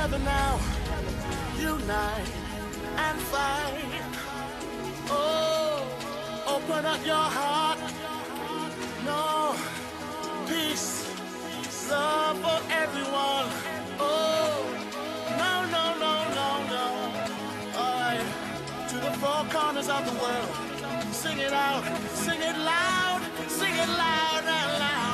together now, unite and fight. Oh, open up your heart. No, peace, love for everyone. Oh, no, no, no, no, no. Alright, to the four corners of the world. Sing it out, sing it loud, sing it loud and loud.